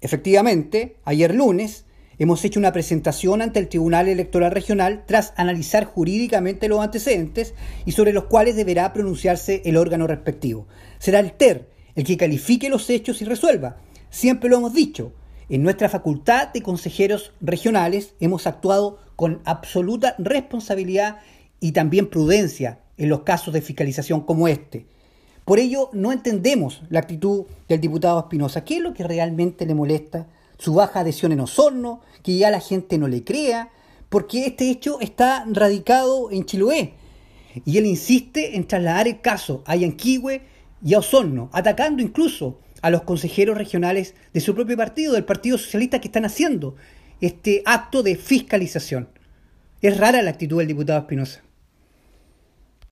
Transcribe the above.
Efectivamente, ayer lunes hemos hecho una presentación ante el Tribunal Electoral Regional tras analizar jurídicamente los antecedentes y sobre los cuales deberá pronunciarse el órgano respectivo. Será el TER el que califique los hechos y resuelva. Siempre lo hemos dicho, en nuestra facultad de consejeros regionales hemos actuado con absoluta responsabilidad y también prudencia en los casos de fiscalización como este. Por ello, no entendemos la actitud del diputado Espinosa. ¿Qué es lo que realmente le molesta? Su baja adhesión en Osorno, que ya la gente no le crea, porque este hecho está radicado en Chiloé. Y él insiste en trasladar el caso a Yanquihue y a Osorno, atacando incluso a los consejeros regionales de su propio partido, del Partido Socialista, que están haciendo este acto de fiscalización. Es rara la actitud del diputado Espinosa.